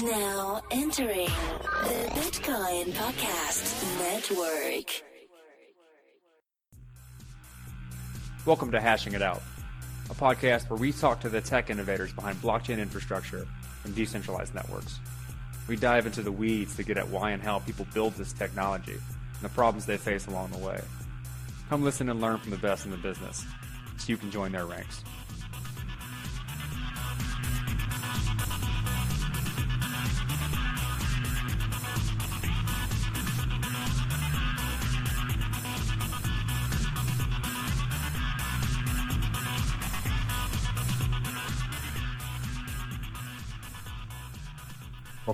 Now entering the Bitcoin Podcast Network. Welcome to Hashing It Out, a podcast where we talk to the tech innovators behind blockchain infrastructure and decentralized networks. We dive into the weeds to get at why and how people build this technology and the problems they face along the way. Come listen and learn from the best in the business so you can join their ranks.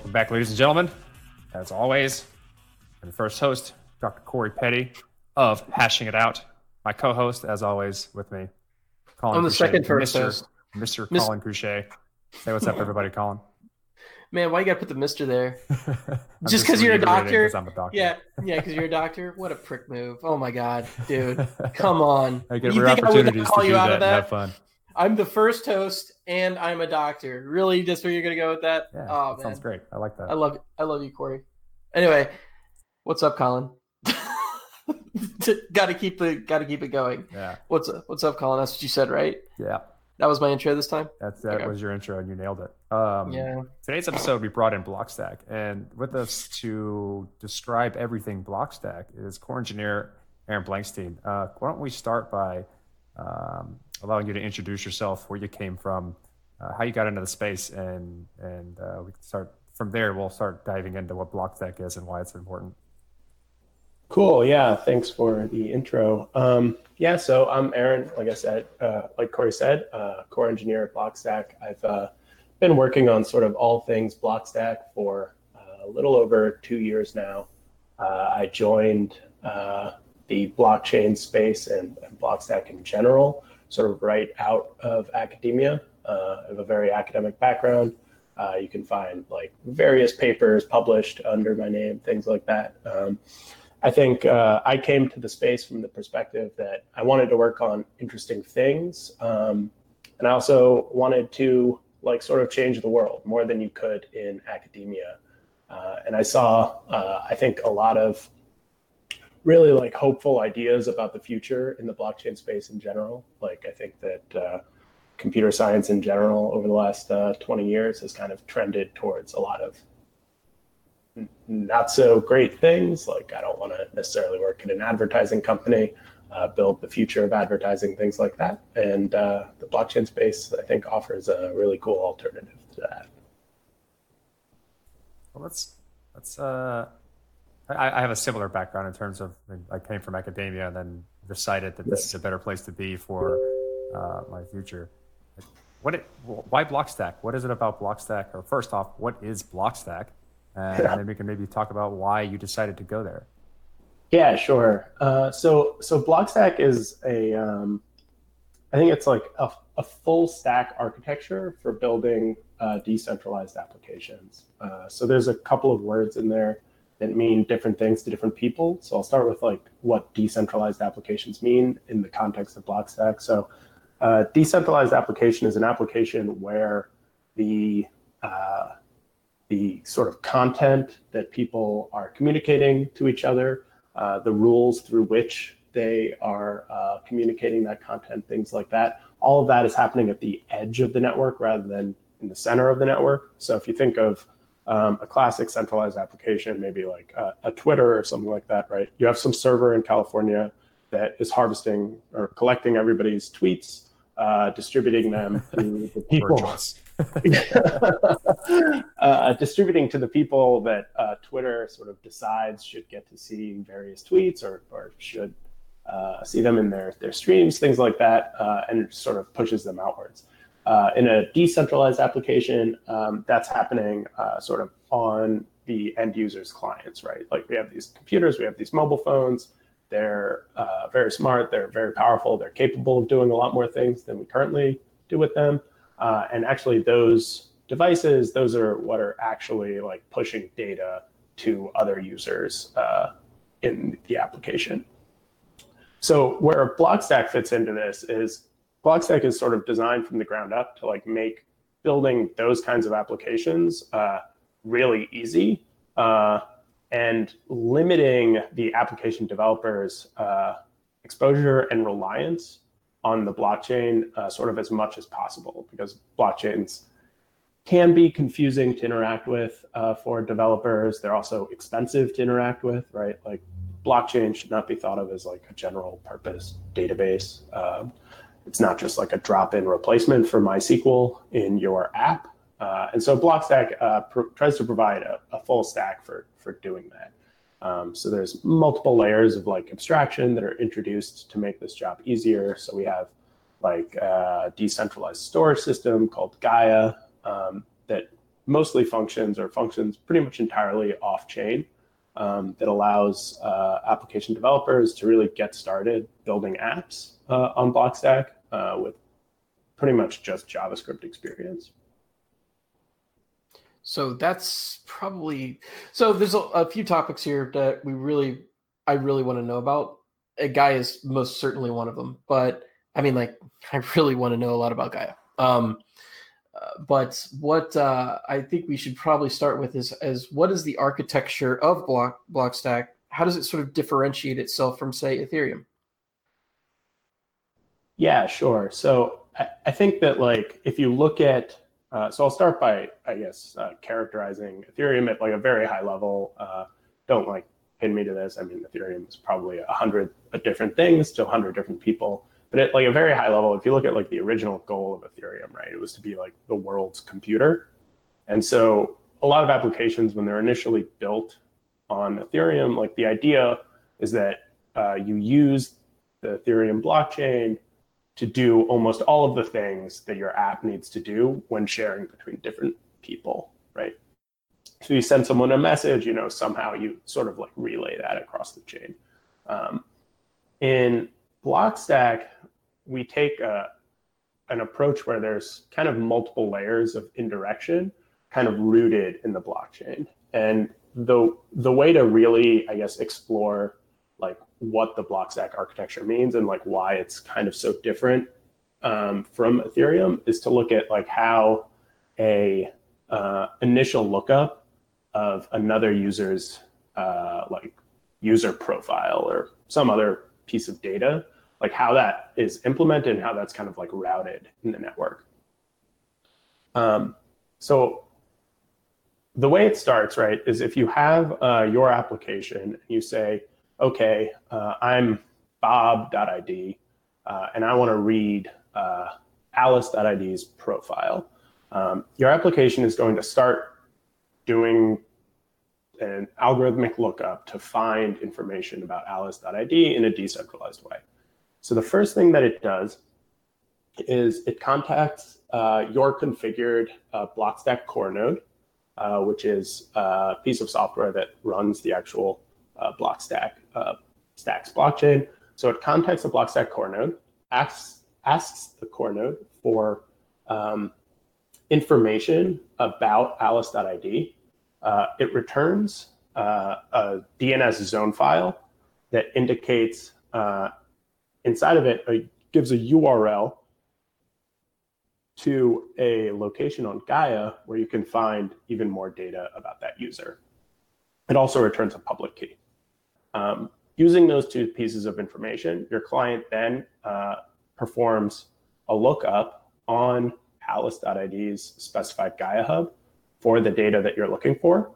Welcome back, ladies and gentlemen. As always, I'm the first host, Dr. Corey Petty of Hashing It Out. My co-host, as always, with me, Colin. I'm the second first Mr. host. Mr. Colin Cusce. Say what's up, everybody, Colin. Man, why you gotta put the Mister there? just because you're a doctor? I'm a doctor. Yeah, yeah, because you're a doctor. What a prick move! Oh my god, dude, come on. I get you rare opportunities to do that, and have fun. I'm the first host and I'm a doctor. Really, just where you're gonna go with that? Yeah, oh, that sounds great. I like that. I love I love you, Corey. Anyway, what's up, Colin? got to keep the got to keep it going. Yeah. What's up? What's up, Colin? That's what you said, right? Yeah. That was my intro this time. That's that okay. was your intro, and you nailed it. Um, yeah. Today's episode, we brought in Blockstack, and with us to describe everything Blockstack is core engineer Aaron Blankstein. Uh, why don't we start by um, allowing you to introduce yourself, where you came from, uh, how you got into the space, and and uh, we can start from there. We'll start diving into what Blockstack is and why it's important. Cool. Yeah. Thanks for the intro. Um, yeah. So I'm Aaron. Like I said, uh, like Corey said, uh, core engineer at Blockstack. I've uh, been working on sort of all things Blockstack for uh, a little over two years now. I joined the blockchain space and, and Blockstack in general sort of right out of academia. Uh, have a very academic background. Uh, you can find like various papers published under my name, things like that. Um, I think uh, I came to the space from the perspective that I wanted to work on interesting things, um, and I also wanted to like sort of change the world more than you could in academia. Uh, and I saw, uh, I think, a lot of really like hopeful ideas about the future in the blockchain space in general. Like I think that uh, computer science in general over the last uh, 20 years has kind of trended towards a lot of not so great things. Like I don't want to necessarily work in an advertising company, uh, build the future of advertising, things like that. And uh, the blockchain space, I think, offers a really cool alternative to that. Well, let's let's uh, I, I, have a similar background in terms of I came from academia and then decided that this is a better place to be for uh, my future. What it, why Blockstack? What is it about Blockstack? Or first off, what is Blockstack? And yeah. then we can maybe talk about why you decided to go there. Yeah, sure. Uh, so so Blockstack is a um, I think it's like a, a, full stack architecture for building uh, decentralized applications. Uh, so there's a couple of words in there that mean different things to different people. So I'll start with like what decentralized applications mean in the context of Blockstack. So uh, decentralized application is an application where the uh, the sort of content that people are communicating to each other, uh, the rules through which they are uh, communicating that content, things like that. All of that is happening at the edge of the network rather than in the center of the network. So if you think of um, a classic centralized application, maybe like a, a, Twitter or something like that, right? You have some server in California that is harvesting or collecting everybody's tweets, uh, distributing them to the people. uh, distributing to the people that uh, Twitter sort of decides should get to see various tweets or, or should uh, see them in their, their streams, things like that, uh, and sort of pushes them outwards. Uh, in a decentralized application, um, that's happening uh, sort of on the end user's clients, right? Like we have these computers, we have these mobile phones. They're uh, very smart, they're very powerful, they're capable of doing a lot more things than we currently do with them. Uh, and actually, those devices, those are what are actually like pushing data to other users uh, in the application. So where Blockstack fits into this is Blockstack is sort of designed from the ground up to like make building those kinds of applications uh, really easy uh, and limiting the application developers' uh, exposure and reliance on the blockchain uh, sort of as much as possible because blockchains can be confusing to interact with uh, for developers. They're also expensive to interact with, right? Like blockchain should not be thought of as like a general purpose database. Um, it's not just like a drop-in replacement for MySQL in your app. Uh, and so Blockstack uh, pr- tries to provide a, a, full stack for for doing that. Um, so there's multiple layers of like abstraction that are introduced to make this job easier. So we have like a decentralized storage system called Gaia um, that mostly functions or functions pretty much entirely off chain um, that allows uh, application developers to really get started building apps uh, on Blockstack uh, with pretty much just JavaScript experience. So that's probably so. There's a, a few topics here that we really, I really want to know about. A Gaia is most certainly one of them, but I mean, like, I really want to know a lot about Gaia. Um, uh, but what uh, I think we should probably start with is, is what is the architecture of Block Blockstack? How does it sort of differentiate itself from, say, Ethereum? Yeah, sure. So I, I think that like if you look at uh, so I'll start by I guess uh, characterizing Ethereum at like a very high level. Uh, don't like pin me to this. I mean, Ethereum is probably a hundred different things to a hundred different people. But at like a very high level, if you look at like the original goal of Ethereum, right, it was to be like the world's computer. And so a lot of applications, when they're initially built on Ethereum, like the idea is that uh, you use the Ethereum blockchain to do almost all of the things that your app needs to do when sharing between different people, right? So you send someone a message, you know, somehow you sort of like relay that across the chain. Um, in Blockstack, we take a, an approach where there's kind of multiple layers of indirection kind of rooted in the blockchain. And the the way to really, I guess, explore like what the Blockstack architecture means and like why it's kind of so different um, from Ethereum is to look at like how a uh, initial lookup of another user's uh, like user profile or some other piece of data, like how that is implemented and how that's kind of like routed in the network. Um, so the way it starts, right, is if you have uh, your application and you say, okay, uh, I'm bob.id, uh, and I want to read uh, alice.id's profile. Um, your application is going to start doing an algorithmic lookup to find information about alice.id in a decentralized way. So the first thing that it does is it contacts uh, your configured uh, Blockstack core node, uh, which is a piece of software that runs the actual uh, Blockstack uh, Stacks blockchain. So it contacts the Blockstack core node, asks, asks the core node for um, information about alice.id. Uh, it returns uh, a DNS zone file that indicates uh, inside of it a, gives a URL to a location on Gaia where you can find even more data about that user. It also returns a public key. Um, using those two pieces of information, your client then uh, performs a lookup on Alice.id's specified Gaia hub for the data that you're looking for.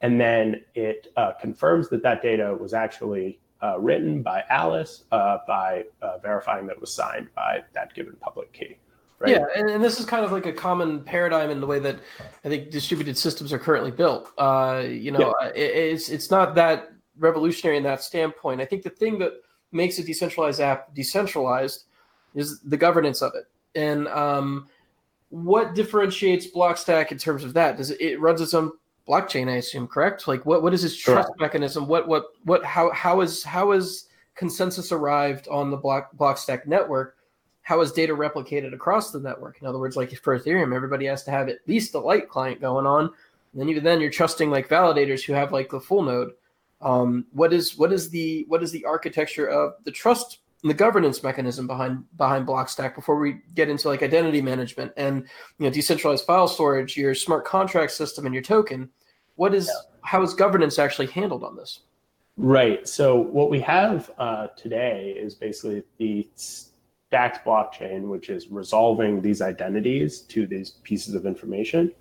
And then it uh, confirms that that data was actually uh, written by Alice uh, by uh, verifying that it was signed by that given public key. Right? Yeah, and, and, this is kind of like a common paradigm in the way that I think distributed systems are currently built. Uh, you know, yeah. it, it's it's not that revolutionary in that standpoint. I think the thing that makes a decentralized app decentralized is the governance of it. And um, what differentiates Blockstack in terms of that? Does it, it, runs its own blockchain? I assume, correct? Like, what what is its trust sure. mechanism? What what what how how is how is consensus arrived on the block Blockstack network? How is data replicated across the network? In other words, like for Ethereum, everybody has to have at least a light client going on. And then even then, you're trusting like validators who have like the full node. Um, what is what is the what is the architecture of the trust and the governance mechanism behind behind Blockstack before we get into like identity management and you know decentralized file storage, your smart contract system, and your token? what is how is governance actually handled on this? Right. So what we have uh, today is basically the Stacks blockchain, which is resolving these identities to these pieces of information.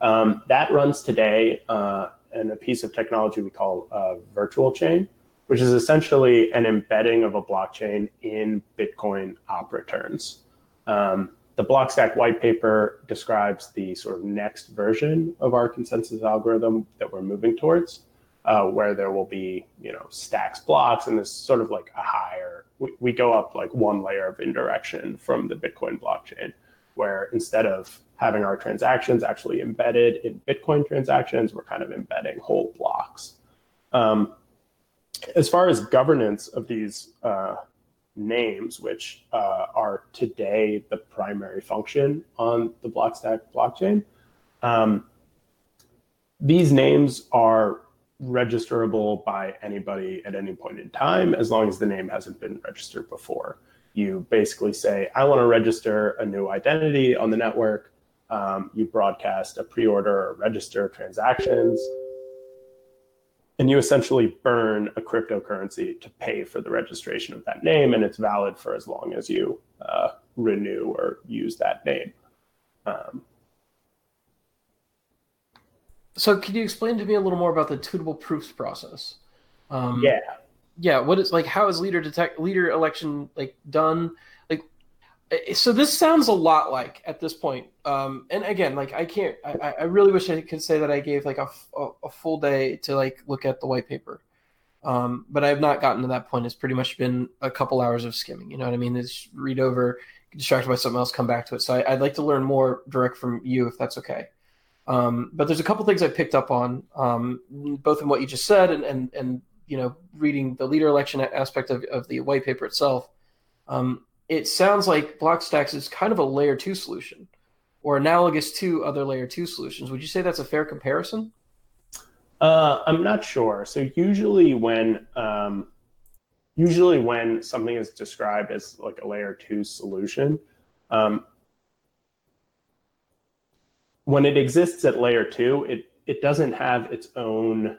Um, that runs today uh, in a piece of technology we call uh, virtual chain, which is essentially an embedding of a blockchain in Bitcoin op returns. Um, the Blockstack white paper describes the sort of next version of our consensus algorithm that we're moving towards, uh, where there will be, you know, stacks blocks and this sort of like a higher, we, we go up like one layer of indirection from the Bitcoin blockchain, where instead of having our transactions actually embedded in Bitcoin transactions, we're kind of embedding whole blocks. Um, as far as governance of these uh, names, which uh, are today the primary function on the Blockstack blockchain. Um, these names are registerable by anybody at any point in time, as long as the name hasn't been registered before. You basically say, I want to register a new identity on the network. Um, you broadcast a pre order or register transactions and you essentially burn a cryptocurrency to pay for the registration of that name, and it's valid for as long as you uh, renew or use that name. Um, so, can you explain to me a little more about the tunable proofs process? Um, yeah, yeah. What is like? How is leader detect leader election like done? Eh, so this sounds a lot like at this point um, and again like i can't I, I really wish i could say that i gave like a, a, a full day to like look at the white paper. Um, but i've not gotten to that point. It's pretty much been a couple hours of skimming you know what i mean? It's read over distracted by something else come back to it. So I, would like to learn more direct from you if that's okay. Um, but there's a couple things i picked up on um, both in what you just said and and, and you know reading the leader election aspect of, of the white paper itself. Um, it sounds like Blockstacks is kind of a layer two solution or analogous to other layer two solutions. Would you say that's a fair comparison? Uh, I'm not sure. So usually when um, usually when something is described as like a layer two solution, um, when it exists at layer two, it it doesn't have its own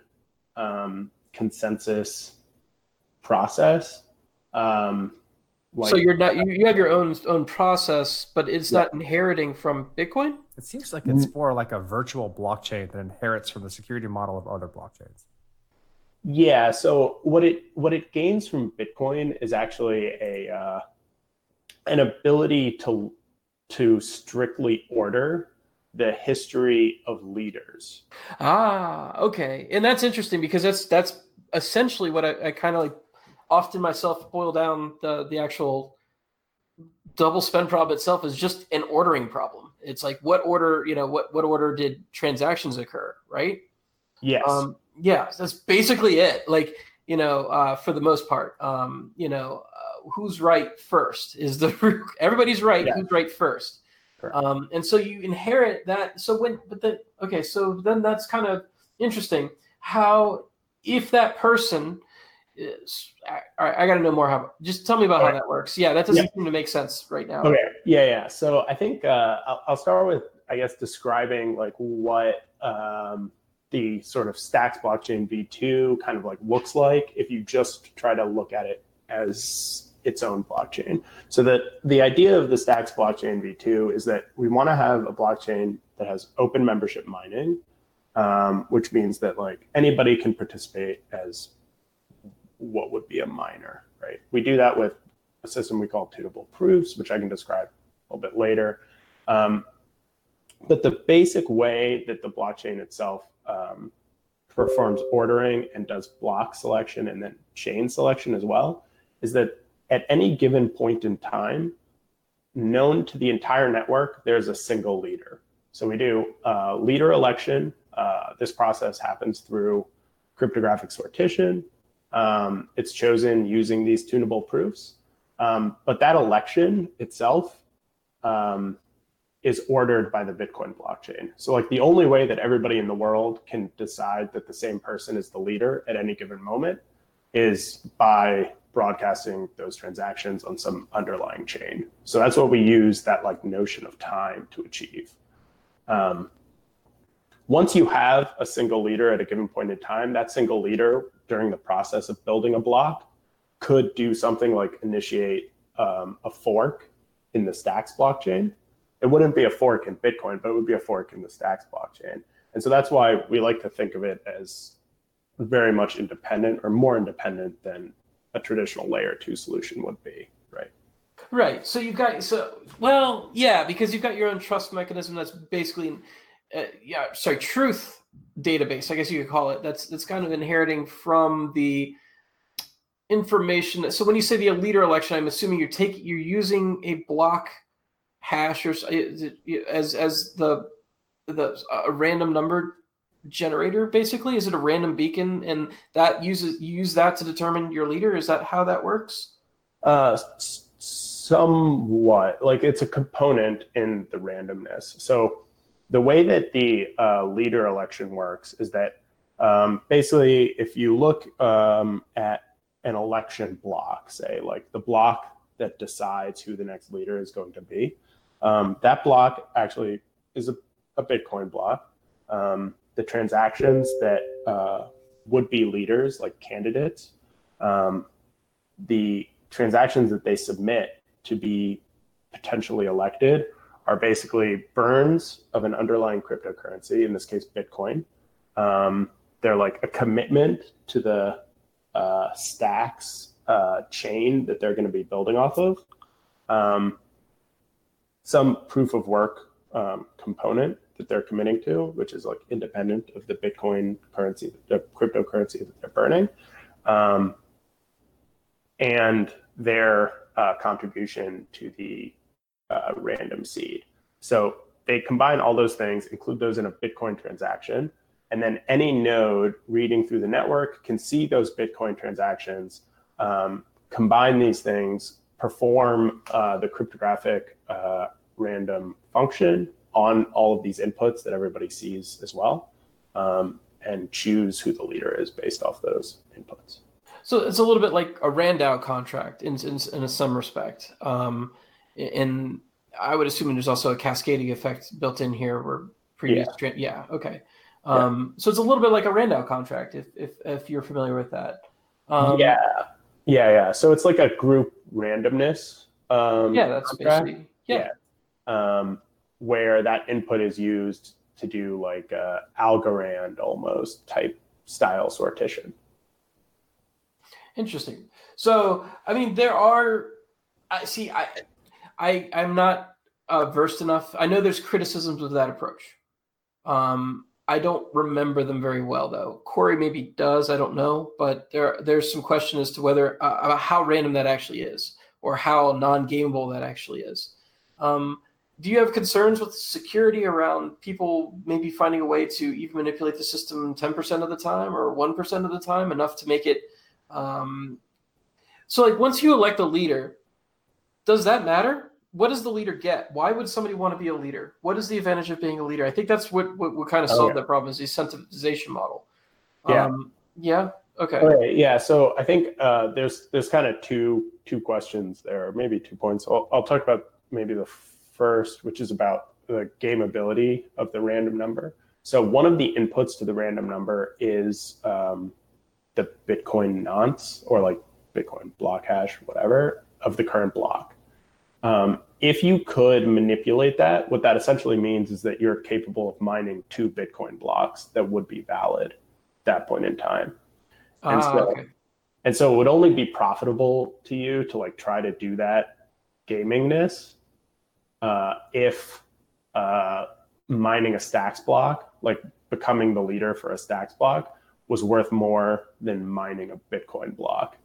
um, consensus process. Um, like, so you're not you, you have your own own process, but it's yeah. not inheriting from Bitcoin. It seems like it's more like a virtual blockchain that inherits from the security model of other blockchains. Yeah. So what it what it gains from Bitcoin is actually a uh, an ability to to strictly order the history of leaders. Ah, okay, and that's interesting because that's that's essentially what I, I kind of like often myself boil down the the actual double spend problem itself is just an ordering problem. It's like what order, you know, what what order did transactions occur, right? Yes. Um, yeah, that's basically it. Like, you know, uh, for the most part, um, you know, uh, who's right first is the everybody's right. Yeah. Who's right first? Um, and so you inherit that. So when, but then okay, so then that's kind of interesting. How if that person right i got to know more how just tell me about how that works. Yeah that doesn't yeah. seem to make sense right now. Okay yeah yeah so i think uh, I'll, I'll, start with i guess describing like what um, the sort of stacks blockchain v2 kind of like looks like if you just try to look at it as its own blockchain. So that the idea of the stacks blockchain v2 is that we want to have a blockchain that has open membership mining um, which means that like anybody can participate as what would be a miner, right? We do that with a system we call tunable proofs, which I can describe a little bit later. Um, but the basic way that the blockchain itself um, performs ordering and does block selection and then chain selection as well is that at any given point in time, known to the entire network, there's a single leader. So we do uh, leader election. Uh, this process happens through cryptographic sortition. Um, it's chosen using these tunable proofs. Um, but that election itself um, is ordered by the Bitcoin blockchain. So, like, the only way that everybody in the world can decide that the same person is the leader at any given moment is by broadcasting those transactions on some underlying chain. So that's what we use that like notion of time to achieve. Um, once you have a single leader at a given point in time, that single leader during the process of building a block could do something like initiate um, a fork in the Stacks blockchain. It wouldn't be a fork in Bitcoin, but it would be a fork in the Stacks blockchain. And so that's why we like to think of it as very much independent or more independent than a traditional layer two solution would be, right? Right. So you've got so well, yeah, because you've got your own trust mechanism that's basically, uh, yeah, sorry, truth database. I guess you could call it. That's that's kind of inheriting from the information. So when you say the leader election, I'm assuming you're taking you're using a block hash or as as the the a random number generator basically is it a random beacon and that uses you use that to determine your leader is that how that works uh somewhat like it's a component in the randomness so the way that the uh, leader election works is that um, basically if you look um, at an election block say like the block that decides who the next leader is going to be um, that block actually is a, a bitcoin block. Um, the transactions that uh, would be leaders, like candidates, um, the transactions that they submit to be potentially elected are basically burns of an underlying cryptocurrency, in this case, Bitcoin. Um, they're like a commitment to the uh, stacks uh, chain that they're going to be building off of. Um, some proof of work um, component that they're committing to, which is like independent of the Bitcoin currency, the cryptocurrency that they're burning, um, and their uh, contribution to the uh, random seed. So they combine all those things, include those in a Bitcoin transaction, and then any node reading through the network can see those Bitcoin transactions, um, combine these things, perform uh, the cryptographic uh, random function on all of these inputs that everybody sees as well, um, and choose who the leader is based off those inputs. So it's a little bit like a RANDAO contract in in, in some respect. Um, and I would assume there's also a cascading effect built in here where previous yeah, yeah okay. Um, yeah. So it's a little bit like a RANDAO contract if if, if you're familiar with that. Um, yeah, yeah, yeah. So it's like a group randomness. Um, yeah, that's contract. basically yeah. yeah. Um, where that input is used to do like a Algorand almost type style sortition. Interesting. So, I mean, there are. I see. I, I, I'm not uh, versed enough. I know there's criticisms of that approach. Um, I don't remember them very well, though. Corey maybe does. I don't know, but there there's some question as to whether uh, how random that actually is, or how non-gameable that actually is. Um, do you have concerns with security around people maybe finding a way to even manipulate the system 10% of the time or 1% of the time enough to make it um, so like once you elect a leader does that matter? What does the leader get? Why would somebody want to be a leader? What is the advantage of being a leader? I think that's what what, what kind of oh, solved yeah. that problem is the incentivization model. Yeah. Um, yeah? Okay. Okay yeah so i think uh, there's there's kind of two two questions there maybe two points. I'll, I'll talk about maybe the first, which is about the gameability of the random number. So one of the inputs to the random number is um, the Bitcoin nonce or like Bitcoin block hash, whatever, of the current block. Um, if you could manipulate that, what that essentially means is that you're capable of mining two Bitcoin blocks that would be valid at that point in time. And, ah, so, okay. and so it would only be profitable to you to like try to do that gamingness uh, if uh, mining a stacks block, like becoming the leader for a stacks block, was worth more than mining a Bitcoin block.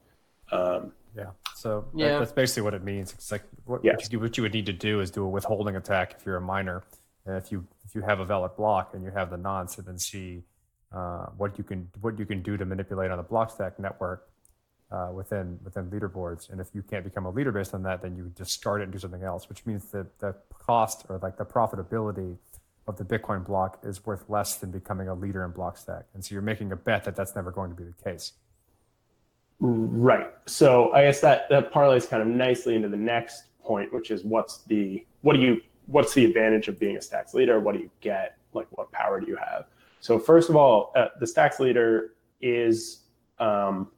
Yeah. So yeah. That, that's basically what it means. It's like what, yes. what, you, what you would need to do is do a withholding attack if you're a miner. And if you if you have a valid block and you have the nonce, and then see uh, what you can what you can do to manipulate on the Blockstack network uh, within within leaderboards. And if you can't become a leader based on that, then you discard it and do something else, which means that the cost or like the profitability of the Bitcoin block is worth less than becoming a leader in Blockstack. And so you're making a bet that that's never going to be the case. Right. So I guess that that parlays kind of nicely into the next point, which is what's the what do you what's the advantage of being a stacks leader? What do you get like what power do you have? So first of all, uh, the stacks leader is um,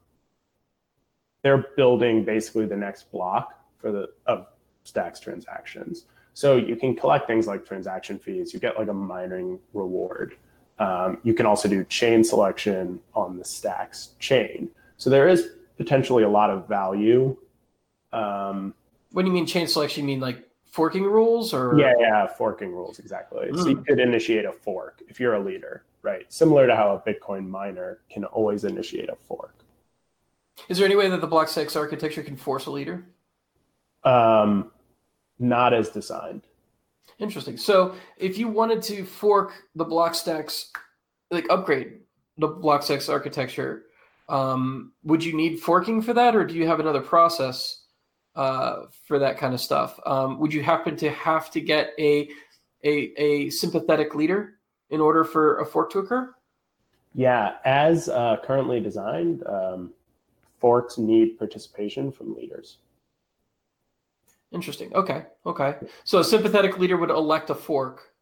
they're building basically the next block for the of stacks transactions. So you can collect things like transaction fees. You get like a mining reward. Um, you can also do chain selection on the stacks chain. So there is potentially a lot of value. Um, When you mean chain selection, you mean like forking rules or yeah, yeah, forking rules exactly. So you Mm. could initiate a fork if you're a leader, right? Similar to how a Bitcoin miner can always initiate a fork. Is there any way that the Blockstack architecture can force a leader? Um, not as designed. Interesting. So if you wanted to fork the block stacks, like upgrade the block stacks architecture, um, would you need forking for that, or do you have another process uh, for that kind of stuff? Um, would you happen to have to get a, a a sympathetic leader in order for a fork to occur? Yeah, as uh, currently designed, um, forks need participation from leaders. Interesting. Okay. Okay. So a sympathetic leader would elect a fork,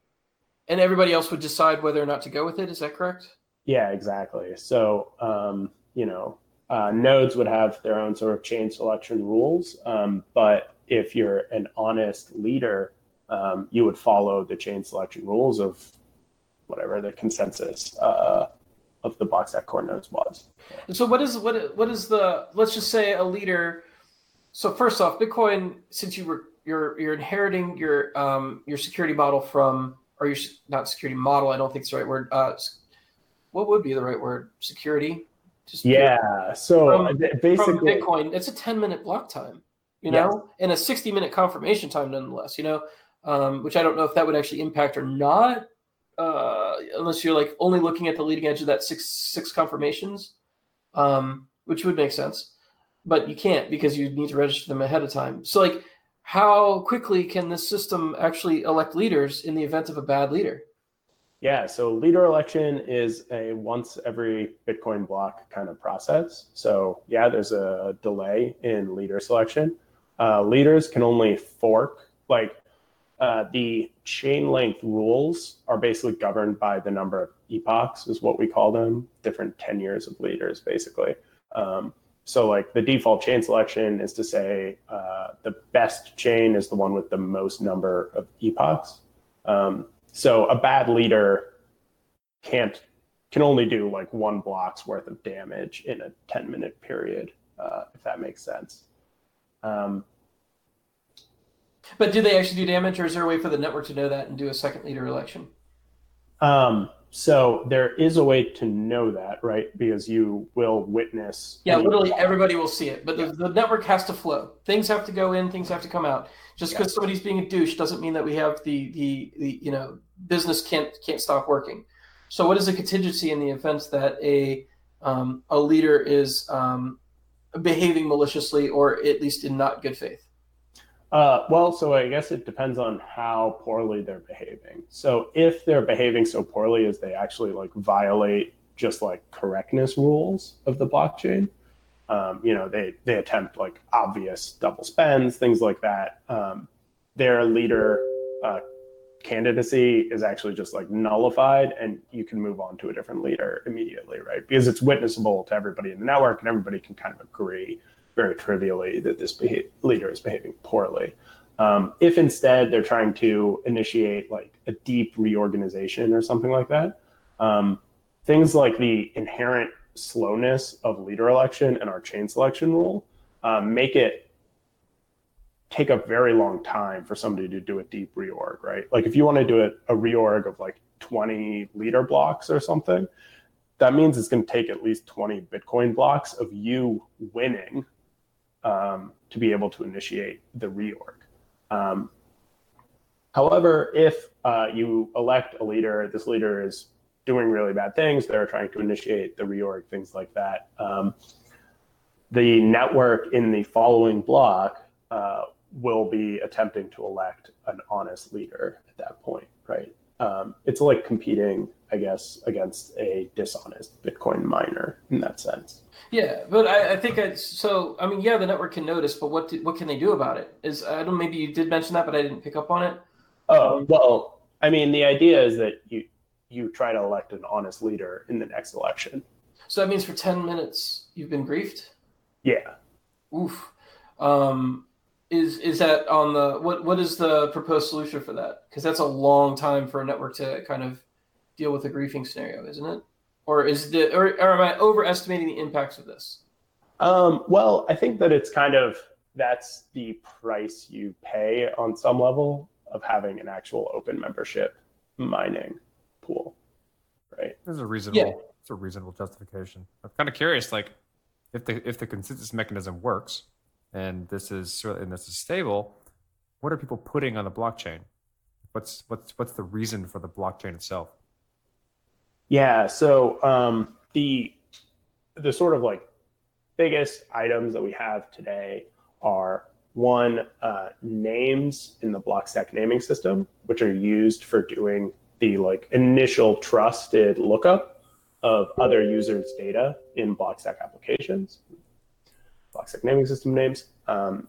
and everybody else would decide whether or not to go with it. Is that correct? Yeah, exactly. So, um, you know, uh, nodes would have their own sort of chain selection rules, um, but if you're an honest leader, um, you would follow the chain selection rules of whatever the consensus uh, of the Blockstack core nodes was. And so what is what what is the let's just say a leader so first off bitcoin since you were you're you're inheriting your um your security model from or your not security model i don't think it's the right word uh what would be the right word? Security just Yeah. So From- uh, from bitcoin it's a 10 minute block time you Yes. know and a 60 minute confirmation time nonetheless you know um which i don't know if that would actually impact or not uh unless you're like only looking at the leading edge of that six six confirmations um which would make sense but you can't because you need to register them ahead of time so like how quickly can this system actually elect leaders in the event of a bad leader Yeah, so leader election is a once every Bitcoin block kind of process. So yeah, there's a delay in leader selection. Uh, leaders can only fork like uh, the chain length rules are basically governed by the number of epochs, is what we call them, different tenures of leaders, basically. Um, so like the default chain selection is to say uh, the best chain is the one with the most number of epochs. Um, so a bad leader can't can only do like one block's worth of damage in a 10 minute period, uh, if that makes sense. Um, but do they actually do damage or is there a way for the network to know that and do a second leader election um, so there is a way to know that, right? Because you will witness. Yeah, literally everybody will see it, but the, the network has to flow. Things have to go in, things have to come out. Just because somebody's being a douche doesn't mean that we have the, the the you know business can't can't stop working. So, what is a contingency in the event that a um, a leader is um, behaving maliciously or at least in not good faith? Uh, well, so I guess it depends on how poorly they're behaving. So if they're behaving so poorly as they actually like violate just like correctness rules of the blockchain, um, you know, they they attempt like obvious double spends, things like that. Um, their leader uh, candidacy is actually just like nullified, and you can move on to a different leader immediately, right? Because it's witnessable to everybody in the network, and everybody can kind of agree very trivially that this beha- leader is behaving poorly. Um, if instead they're trying to initiate like a deep reorganization or something like that, um, things like the inherent slowness of leader election and our chain selection rule um, make it take a very long time for somebody to do a deep reorg, right? Like if you want to do a, a reorg of like 20 leader blocks or something, that means it's going to take at least 20 Bitcoin blocks of you winning um, to be able to initiate the reorg. Um, however, if uh, you elect a leader, this leader is doing really bad things, they're trying to initiate the reorg, things like that. Um, the network in the following block uh, will be attempting to elect an honest leader at that point, right? Um, it's like competing, I guess, against a dishonest Bitcoin miner in that sense. Yeah, but I, I think it's so. I mean, yeah, the network can notice, but what do, what can they do about it? Is I don't. Maybe you did mention that, but I didn't pick up on it. Oh well, I mean, the idea is that you you try to elect an honest leader in the next election. So that means for 10 minutes you've been griefed? Yeah. Oof. Um, is is that on the what what is the proposed solution for that? Because that's a long time for a network to kind of deal with a griefing scenario, isn't it? Or is the or, or am I overestimating the impacts of this? Um, well, I think that it's kind of that's the price you pay on some level of having an actual open membership mining pool, right? There's a reasonable, Yeah. it's a reasonable justification. I'm kind of curious, like, if the if the consensus mechanism works, and this is and this is stable, what are people putting on the blockchain? What's what's what's the reason for the blockchain itself? Yeah. So um, the the sort of like biggest items that we have today are one uh, names in the Blockstack naming system, which are used for doing the like initial trusted lookup of other users' data in Blockstack applications, Blockstack naming system names. Um,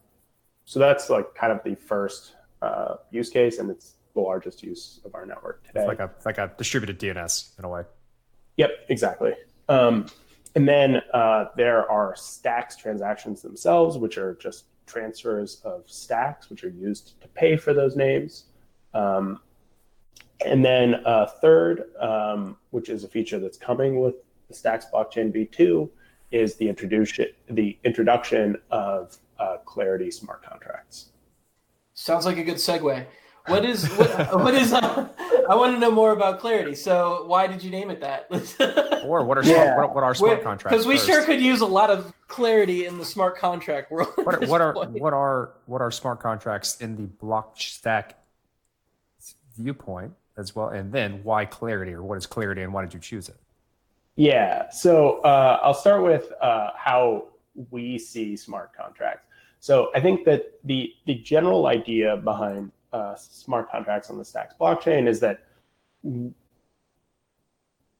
so that's like kind of the first uh, use case, and it's the largest use of our network today. It's like a it's like a distributed DNS in a way. Yep, exactly. Um, and then uh, there are stacks transactions themselves, which are just transfers of stacks, which are used to pay for those names. Um, and then uh, third, um, which is a feature that's coming with the Stacks blockchain v2, is the introduction the introduction of uh, Clarity smart contracts. Sounds like a good segue. What is what, what is? Uh, I want to know more about Clarity. So why did you name it that? Or what are Yeah. smart, what, what are smart contracts? Because we first? sure could use a lot of clarity in the smart contract world. What, what are point. what are what are smart contracts in the Blockstack viewpoint as well, and then why clarity or what is clarity and why did you choose it? Yeah. So uh, I'll start with uh, how we see smart contracts. So I think that the the general idea behind uh, smart contracts on the Stacks blockchain is that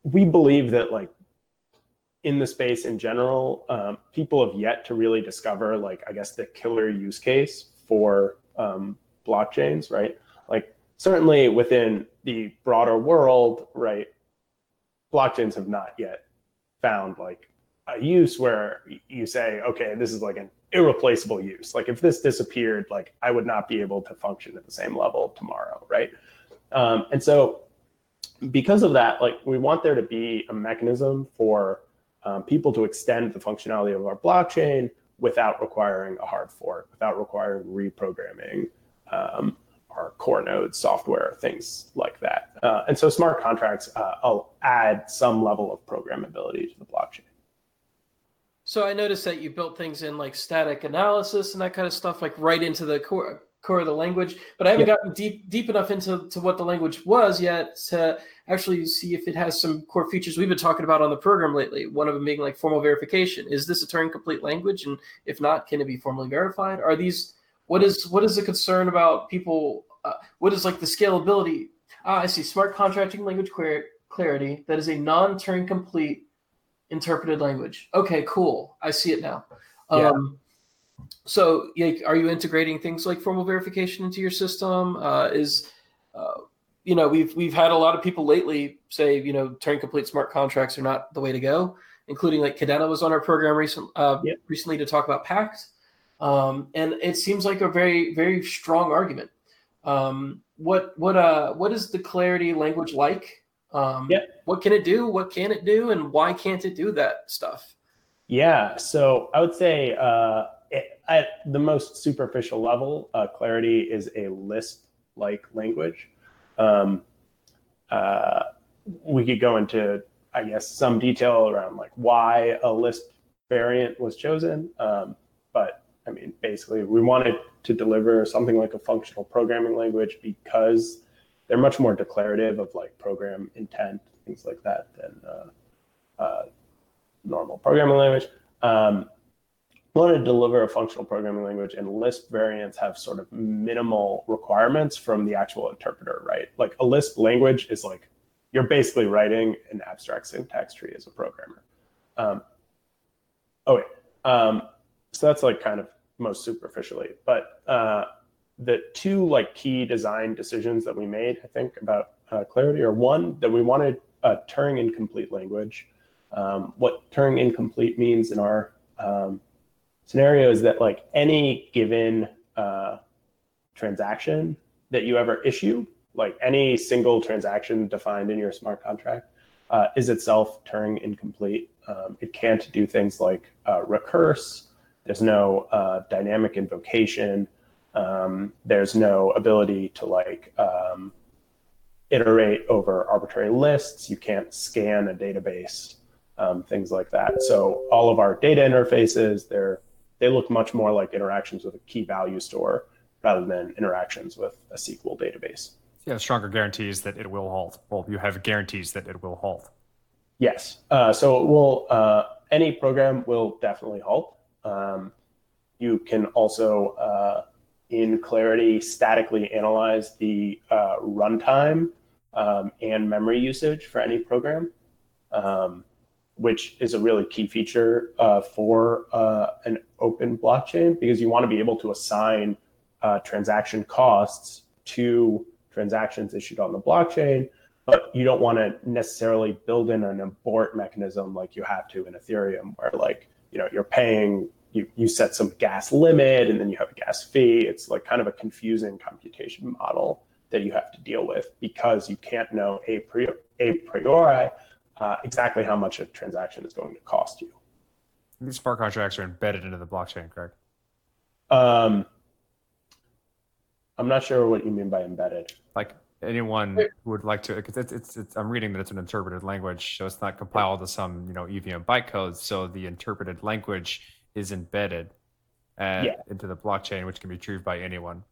we believe that like in the space in general, um, people have yet to really discover like I guess the killer use case for um, blockchains, right? Like certainly within the broader world, right? blockchains have not yet found like a use where you say, okay, this is like an irreplaceable use. Like if this disappeared, like I would not be able to function at the same level tomorrow, right? Um, and so because of that, like we want there to be a mechanism for um, people to extend the functionality of our blockchain without requiring a hard fork, without requiring reprogramming um, our core node software, things like that. Uh, and so smart contracts uh, add some level of programmability to the blockchain. So I noticed that you built things in like static analysis and that kind of stuff, like right into the core core of the language. But I haven't Yeah. gotten deep deep enough into to what the language was yet to actually see if it has some core features we've been talking about on the program lately. One of them being like formal verification. Is this a Turing complete language? And if not, can it be formally verified? Are these what is what is the concern about people? Uh, what is like the scalability? Ah, I see. Smart contracting language query, clarity that is a non-Turing complete interpreted language. Okay, cool. I see it now. Yeah. Um, so, yeah, are you integrating things like formal verification into your system? Uh, is uh, you know we've we've had a lot of people lately say you know Turing complete smart contracts are not the way to go, including like Kadena was on our program recent uh, Yep. recently to talk about Pact, um, and it seems like a very very strong argument. Um, what what uh what is the clarity language like? Um, Yep. What can it do? What can it do? And why can't it do that stuff? Yeah, so I would say uh, it, at the most superficial level, uh, Clarity is a Lisp-like language. Um, uh, we could go into, I guess, some detail around like why a Lisp variant was chosen. Um, but I mean, basically, we wanted to deliver something like a functional programming language because they're much more declarative of like program intent, things like that, than uh, uh, normal programming language. Um, wanted to deliver a functional programming language, and Lisp variants have sort of minimal requirements from the actual interpreter, right? Like a Lisp language is like you're basically writing an abstract syntax tree as a programmer. Um, oh wait, um, so that's like kind of most superficially, but uh, the two like key design decisions that we made, I think, about uh, Clarity are one that we wanted a Turing incomplete language. Um, what Turing incomplete means in our um, scenario is that like any given uh, transaction that you ever issue, like any single transaction defined in your smart contract, uh, is itself Turing incomplete. Um, it can't do things like uh, recurse. There's no uh, dynamic invocation. Um, there's no ability to like um, iterate over arbitrary lists. You can't scan a database, um, things like that. So all of our data interfaces, they're they look much more like interactions with a key value store rather than interactions with a SQL database. You have stronger guarantees that it will halt. Well, you have guarantees that it will halt. Yes. Uh, so it will uh, any program will definitely halt. Um, you can also uh, in Clarity statically analyze the uh, runtime um, and memory usage for any program, um, which is a really key feature uh, for uh, an open blockchain because you want to be able to assign transaction costs to transactions issued on the blockchain, but you don't want to necessarily build in an abort mechanism like you have to in Ethereum, where like you know you're paying you you set some gas limit and then you have a gas fee. It's like kind of a confusing computation model that you have to deal with because you can't know a priori, a priori uh, exactly how much a transaction is going to cost you. These smart contracts are embedded into the blockchain, correct? Um, I'm not sure what you mean by embedded. Like anyone who would like to, because it's, it's, it's, I'm reading that it's an interpreted language, so it's not compiled to some, you know, EVM bytecode. So the interpreted language is embedded uh, yeah. into the blockchain, which can be retrieved by anyone.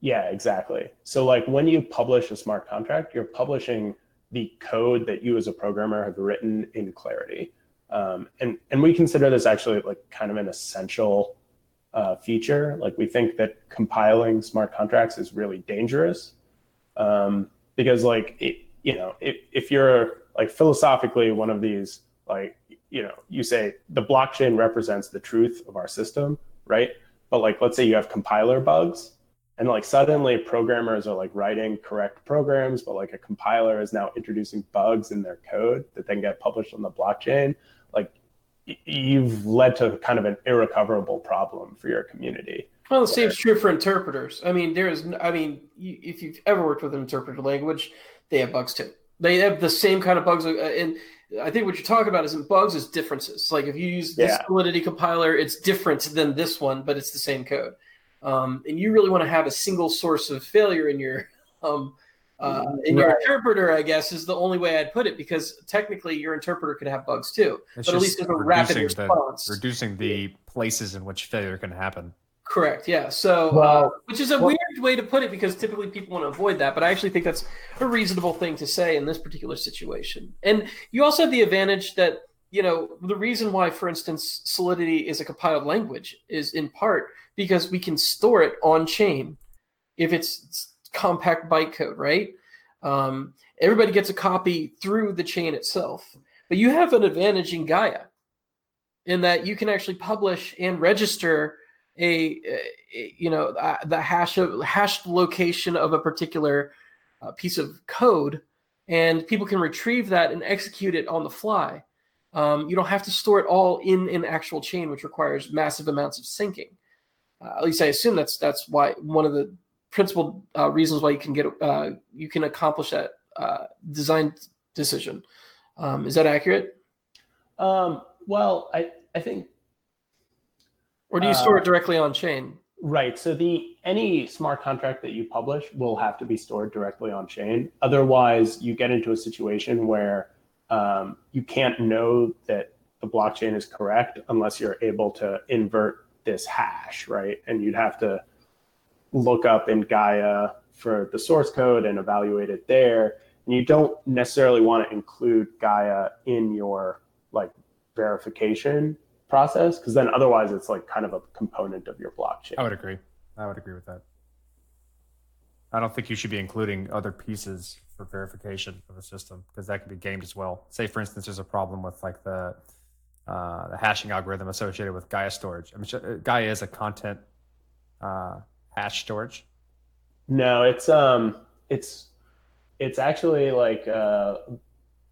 Yeah, exactly. So like when you publish a smart contract, you're publishing the code that you as a programmer have written in Clarity. Um, and and we consider this actually like kind of an essential uh, feature. Like we think that compiling smart contracts is really dangerous um, because like it, you know if, if you're like philosophically one of these like you know you say the blockchain represents the truth of our system right but like let's say you have compiler bugs and like suddenly programmers are like writing correct programs but like a compiler is now introducing bugs in their code that then get published on the blockchain like you've led to kind of an irrecoverable problem for your community. Well, the same is true for interpreters. I mean, there's, I mean, if you've ever worked with an interpreter language, they have bugs too. They have the same kind of bugs, uh, and I think what you're talking about isn't bugs, is differences. Like if you use this yeah. Solidity compiler, it's different than this one, but it's the same code. Um, and you really want to have a single source of failure in your um, uh, and right. your interpreter, I guess, is the only way I'd put it because technically your interpreter could have bugs too, it's but at least there's a rapid response. The, reducing the places in which failure can happen. Correct. Yeah. So, uh, well, uh, which is a well, weird way to put it because typically people want to avoid that, but I actually think that's a reasonable thing to say in this particular situation. And you also have the advantage that you know the reason why, for instance, Solidity is a compiled language is in part because we can store it on chain if it's compact bytecode, right? Um, everybody gets a copy through the chain itself. But you have an advantage in Gaia in that you can actually publish and register a, a you know the hash of hashed location of a particular uh, piece of code and people can retrieve that and execute it on the fly um, you don't have to store it all in an actual chain which requires massive amounts of syncing uh, at least i assume that's that's why one of the principal uh, reasons why you can get uh, you can accomplish that uh, design decision. Um, is that accurate? Um, well, I I think. Or do you store it uh, directly on chain? Right. So the any smart contract that you publish will have to be stored directly on chain. Otherwise, you get into a situation where um, you can't know that the blockchain is correct unless you're able to invert this hash, right? And you'd have to look up in Gaia for the source code and evaluate it there. And you don't necessarily want to include Gaia in your like verification process because then otherwise it's like kind of a component of your blockchain. I would agree. I would agree with that. I don't think you should be including other pieces for verification of a system because that could be gamed as well. Say, for instance, there's a problem with like the uh, the hashing algorithm associated with Gaia storage. I mean, Gaia is a content uh, hash storage? No, it's um, it's it's actually like uh,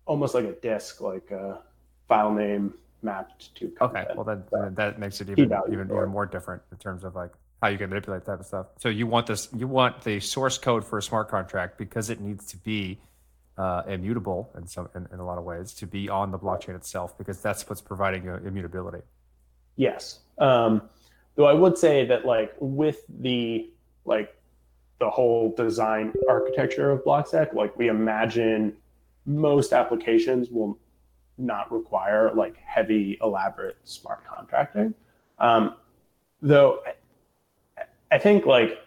almost like a disk, like a file name mapped to. Okay, well then, So- that makes it even even, even more different in terms of like how you can manipulate that type of stuff. So you want this, you want the source code for a smart contract because it needs to be uh, immutable in some in, in a lot of ways to be on the blockchain itself because that's what's providing you immutability. Yes. Um, though I would say that like with the like the whole design architecture of Blockstack, like we imagine most applications will not require like heavy, elaborate smart contracting. Um, though I, I think like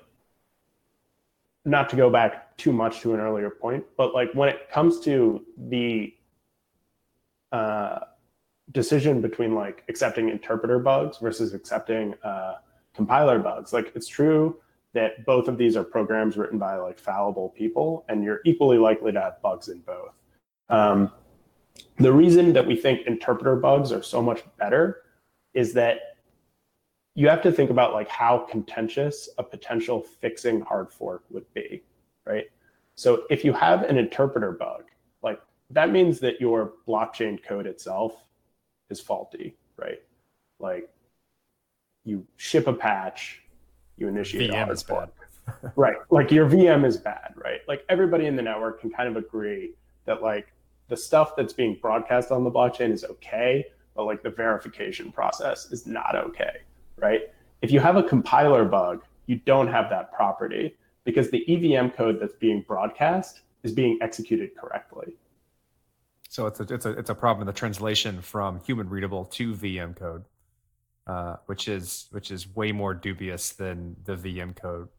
not to go back too much to an earlier point, but like when it comes to the uh, decision between like accepting interpreter bugs versus accepting uh, compiler bugs. Like it's true that both of these are programs written by like fallible people, and you're equally likely to have bugs in both. Um, the reason that we think interpreter bugs are so much better is that you have to think about like how contentious a potential fixing hard fork would be, right? So if you have an interpreter bug, like that means that your blockchain code itself is faulty, right? Like you ship a patch, you initiate a VM hard is bad. fork. right? Like your VM is bad, right? Like everybody in the network can kind of agree that like the stuff that's being broadcast on the blockchain is okay, but like the verification process is not okay, right? If you have a compiler bug, you don't have that property because the EVM code that's being broadcast is being executed correctly. So it's a it's a it's a problem in the translation from human readable to VM code, uh, which is which is way more dubious than the VM code.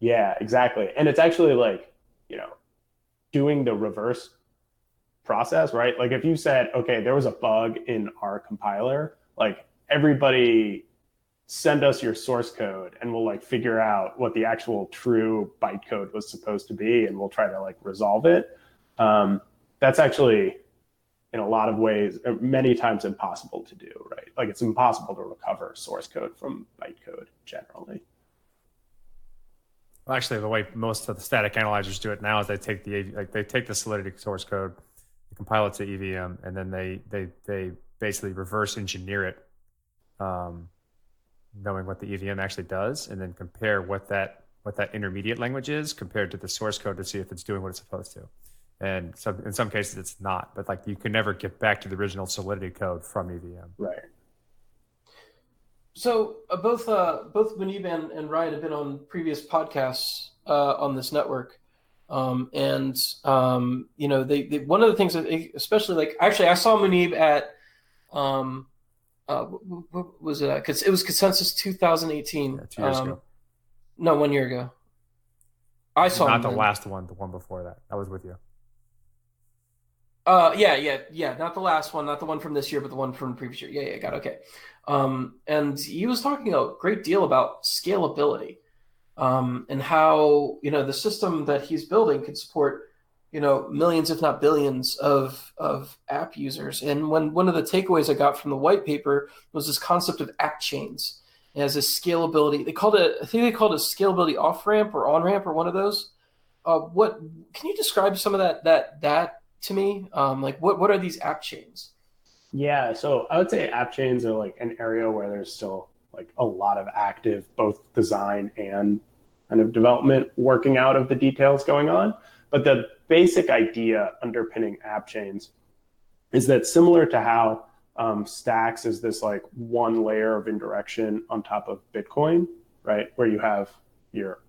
Yeah, exactly. And it's actually like, you know, doing the reverse process, right? Like if you said, okay, there was a bug in our compiler, like everybody send us your source code and we'll like figure out what the actual true bytecode was supposed to be and we'll try to like resolve it. Um, that's actually in a lot of ways uh, many times impossible to do, right? Like it's impossible to recover source code from bytecode generally. Well, actually, the way most of the static analyzers do it now is they take the like they take the Solidity source code, compile it to EVM, and then they they they basically reverse engineer it, um, knowing what the EVM actually does, and then compare what that what that intermediate language is compared to the source code to see if it's doing what it's supposed to. And some in some cases it's not, but like you can never get back to the original Solidity code from EVM. Right. So uh, both uh, both Muneeb and, and Ryan have been on previous podcasts uh, on this network, um, and um, you know they, they one of the things that they- especially like actually I saw Muneeb at um, uh, what, was it? Because it was Consensus 2018. Yeah, two years um, ago. No, one year ago. I saw Not the then. last one, the one before that. I was with you. Uh, yeah, yeah, yeah. Not the last one, not the one from this year, but the one from the previous year. Yeah, yeah, got it. okay. Um, and he was talking a great deal about scalability, um, and how you know the system that he's building could support you know millions, if not billions, of of app users. And when one of the takeaways I got from the white paper was this concept of app chains as a scalability. They called it, I think they called it a scalability off ramp or on ramp or one of those. Uh, what can you describe some of that that that to me? Um, like what what are these app chains? Yeah, so I would say app chains are like an area where there's still like a lot of active both design and kind of development working out of the details going on. But the basic idea underpinning app chains is that similar to how um, Stacks is this like one layer of indirection on top of Bitcoin, right? Where you have your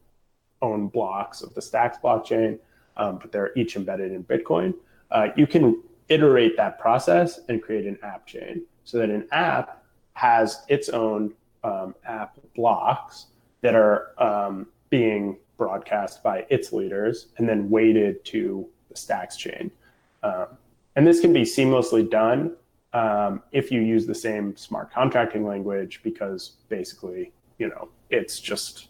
own blocks of the Stacks blockchain, um, but they're each embedded in Bitcoin. Uh, you can iterate that process and create an app chain so that an app has its own um, app blocks that are um, being broadcast by its leaders and then weighted to the stacks chain. Um, and this can be seamlessly done um, if you use the same smart contracting language because basically, you know, it's just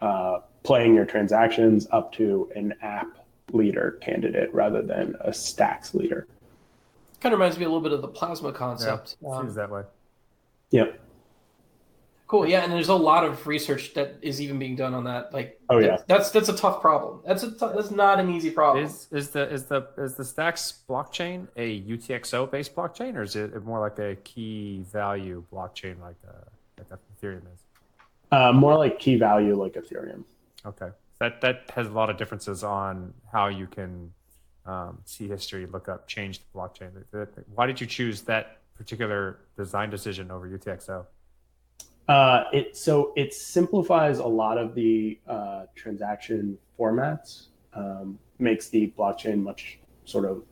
uh, playing your transactions up to an app leader candidate rather than a stacks leader. Kind of reminds me a little bit of the plasma concept. Yeah, Um, that way. Yep. Cool. Yeah, and there's a lot of research that is even being done on that. Like, Oh, yeah. that's that's a tough problem. That's a t- that's not an easy problem. Is is the is the is the Stacks blockchain a UTXO based blockchain, or is it more like a key value blockchain, like uh, like Ethereum is? Uh, more like key value, like Ethereum. Okay, that that has a lot of differences on how you can um, see history, look up, change the blockchain. That- that- Why did you choose that particular design decision over UTXO? Uh, it so it simplifies a lot of the uh, transaction formats, um, makes the blockchain much sort of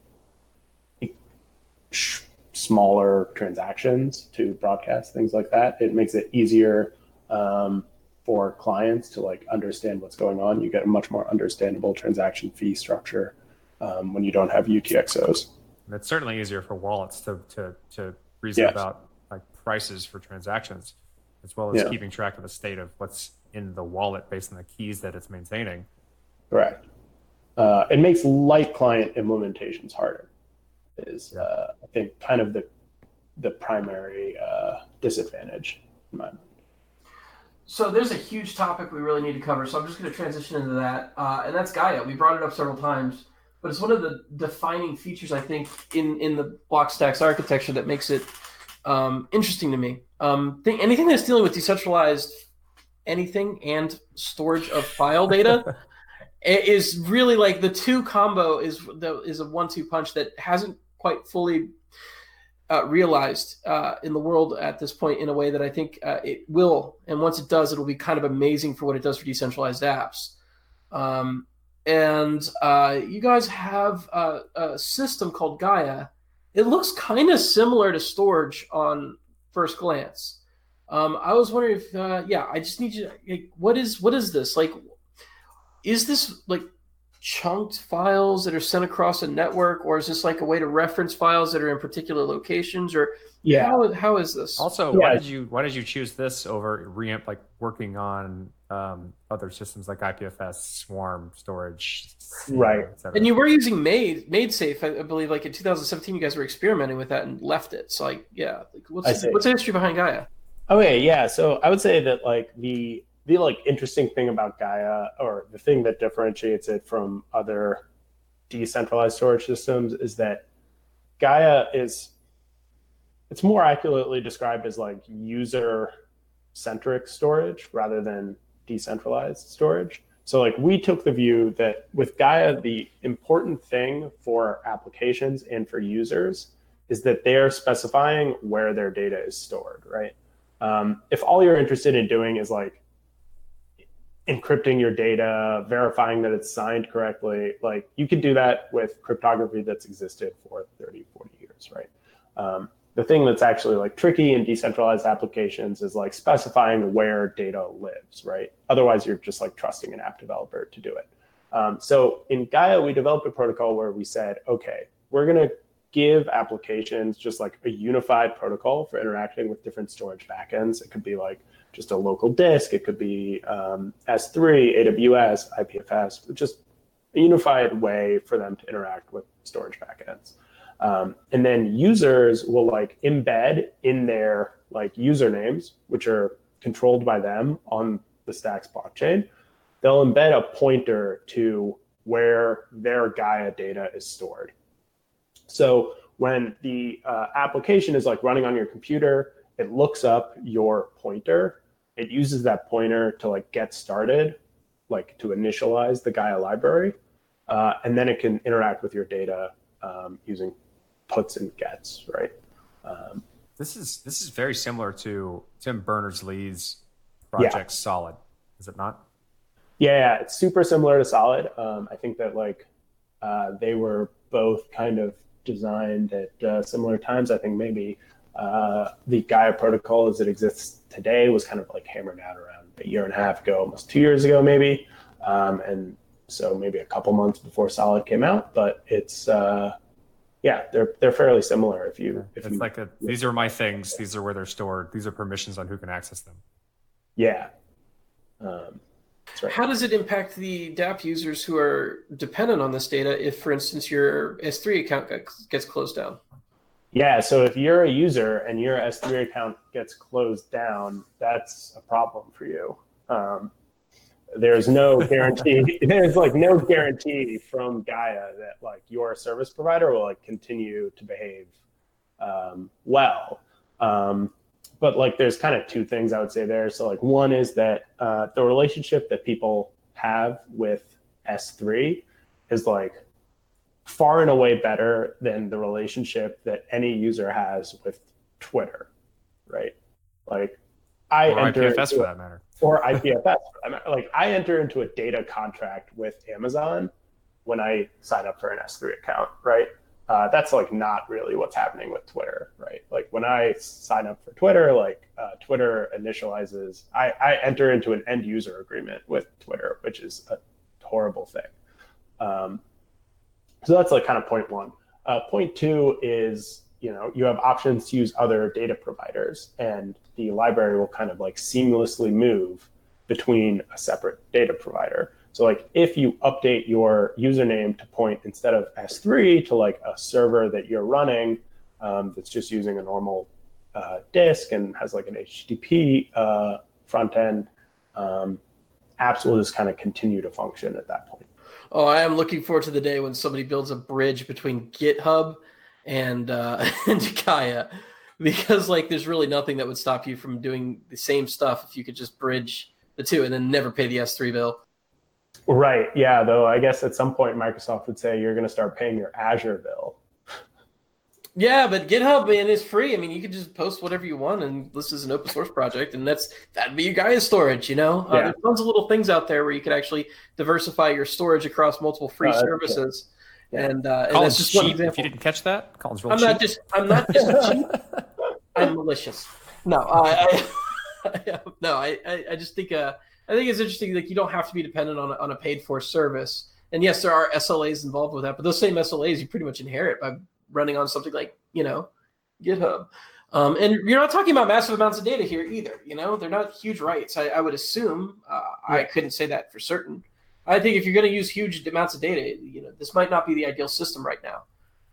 smaller transactions to broadcast things like that. It makes it easier um, for clients to like understand what's going on. You get a much more understandable transaction fee structure um, when you don't have UTXOs. And it's certainly easier for wallets to to to reason Yes. about like prices for transactions, as well as Yeah. keeping track of the state of what's in the wallet based on the keys that it's maintaining. Correct. Uh, it makes light client implementations harder. Is Yeah. uh, I think kind of the the primary uh, disadvantage. In my mind. So there's a huge topic we really need to cover. So I'm just going to transition into that, uh, and that's Gaia. We brought it up several times, but it's one of the defining features I think in in the Blockstacks architecture that makes it um, interesting to me. Um, think, anything that's dealing with decentralized anything and storage of file data is really like the two combo is the is a one two punch that hasn't quite fully uh, realized uh, in the world at this point in a way that I think uh, it will. And once it does, it'll be kind of amazing for what it does for decentralized apps. Um, and uh, you guys have a, a system called Gaia. It looks kind of similar to Storj on first glance. Um, I was wondering if, uh, yeah, I just need you. Like, what is what is this like? Is this like chunked files that are sent across a network, or is this like a way to reference files that are in particular locations, or Yeah. how, how is this? Also, why did you why did you choose this over reamp like working on um, other systems like IPFS, Swarm, Storj, Right. et cetera? And you were using Made MaidSafe, I I believe, like in 2017, you guys were experimenting with that and left it. So, like, yeah, like, what's what's the history behind Gaia? Okay, yeah. So I would say that like the the like interesting thing about Gaia, or the thing that differentiates it from other decentralized storage systems, is that Gaia is it's more accurately described as like user centric storage rather than decentralized storage. So like we took the view that with Gaia, the important thing for applications and for users is that they're specifying where their data is stored, right? Um, if all you're interested in doing is like encrypting your data, verifying that it's signed correctly, like you could do that with cryptography that's existed for 30, 40 years, right? Um, the thing that's actually like tricky in decentralized applications is like specifying where data lives, right? Otherwise, you're just like trusting an app developer to do it. Um, so in Gaia, we developed a protocol where we said, okay, we're going to give applications just like a unified protocol for interacting with different storage backends. It could be like just a local disk, it could be um, S3, AWS, IPFS, just a unified way for them to interact with storage backends. Um, and then users will like embed in their like usernames, which are controlled by them on the Stacks blockchain. They'll embed a pointer to where their Gaia data is stored. So when the uh, application is like running on your computer, it looks up your pointer. It uses that pointer to like get started, like to initialize the Gaia library, uh, and then it can interact with your data um, using puts and gets, right? Um, This is this is very similar to Tim Berners Lee's Yeah. project Solid, is it not? Yeah, it's super similar to Solid. Um, I think that like uh, they were both kind of designed at uh, similar times. I think maybe uh, the Gaia protocol as it exists today was kind of like hammered out around a year and a half ago, almost two years ago, maybe. Um, and so maybe a couple months before Solid came out, but it's uh, yeah, they're they're fairly similar. If you if It's you like a, these are my things. These are where they're stored. These are permissions on who can access them. yeah, um, right. How does it impact the DApp users who are dependent on this data if, for instance, your S3 account gets- gets closed down? Yeah, so if you're a user and your S3 account gets closed down, that's a problem for you. Um, there's no guarantee. there's like no guarantee from Gaia that like your service provider will like continue to behave um, well. Um, but like, there's kind of two things I would say there. So like, one is that uh, the relationship that people have with S3 is like far and away better than the relationship that any user has with Twitter, right? Like I or enter IPFS into for that matter. Or IPFS. Like I enter into a data contract with Amazon when I sign up for an S3 account, right? Uh, that's like not really what's happening with Twitter, right? Like when I sign up for Twitter, like uh, Twitter initializes, I, I enter into an end user agreement with Twitter, which is a horrible thing. Um, so that's like kind of point one. Uh, point two is you know you have options to use other data providers, and the library will kind of like seamlessly move between a separate data provider. So like if you update your username to point instead of S3 to like a server that you're running um, that's just using a normal uh, disk and has like an HTTP uh, front end, um, apps will just kind of continue to function at that point. Oh, I am looking forward to the day when somebody builds a bridge between GitHub and uh, and Gaia, because like there's really nothing that would stop you from doing the same stuff if you could just bridge the two and then never pay the S3 bill. Right. Yeah. Though I guess at some point Microsoft would say you're going to start paying your Azure bill. Yeah, but GitHub man is free. I mean, you can just post whatever you want, and this is an open source project, and that's that'd be your Gaia storage. You know, uh, Yeah. there's tons of little things out there where you could actually diversify your storage across multiple free that's services, Yeah. and, uh, and that's Colin's just one cheap. If you didn't catch that, Colin's real I'm cheap. not just I'm not just cheap. I'm malicious. No, I, I no, I, I, I just think uh, I think it's interesting. Like you don't have to be dependent on a, on a paid for service, and yes, there are SLAs involved with that. But those same SLAs you pretty much inherit by running on something like you know GitHub. Um, and you're not talking about massive amounts of data here either. You know, they're not huge rights. I, I would assume. Uh, I couldn't say that for certain. I think if you're going to use huge amounts of data, you know, this might not be the ideal system right now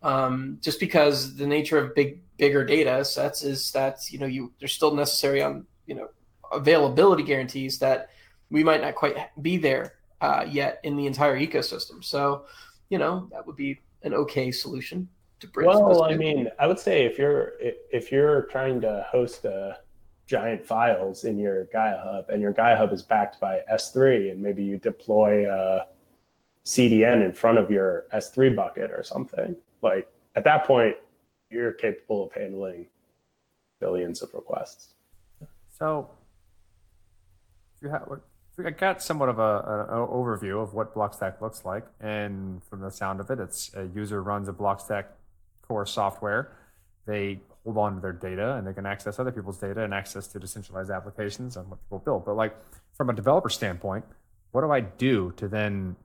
um, just because the nature of big bigger data sets is that you know you they're still necessary on you know availability guarantees that we might not quite be there uh, yet in the entire ecosystem. So you know that would be an okay solution to bridge. Well, I mean, I would say if you're if you're trying to host a giant files in your Gaia Hub and your Gaia Hub is backed by S3 and maybe you deploy a CDN in front of your S3 bucket or something, like at that point, you're capable of handling billions of requests. So, you have, I got somewhat of a, an overview of what Blockstack looks like, and from the sound of it, it's a user runs a Blockstack core software. They hold on to their data, and they can access other people's data and access to decentralized applications on what people build. But like from a developer standpoint, what do I do to then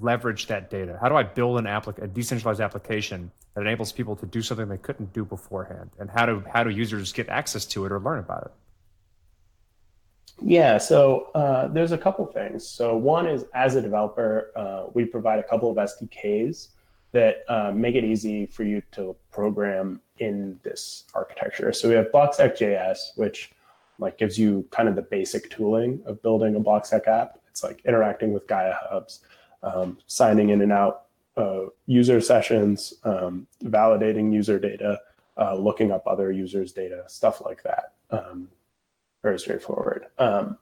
leverage that data? How do I build an applic- a decentralized application that enables people to do something they couldn't do beforehand? And how do how do users get access to it or learn about it? Yeah, so uh, there's a couple things. So one is as a developer, uh, we provide a couple of SDKs that uh, make it easy for you to program in this architecture. So we have Blockstack.js, which like gives you kind of the basic tooling of building a Blockstack app. It's like interacting with Gaia hubs, um, signing in and out uh, user sessions, um, validating user data, uh, looking up other users' data, stuff like that. Um, very straightforward. Um,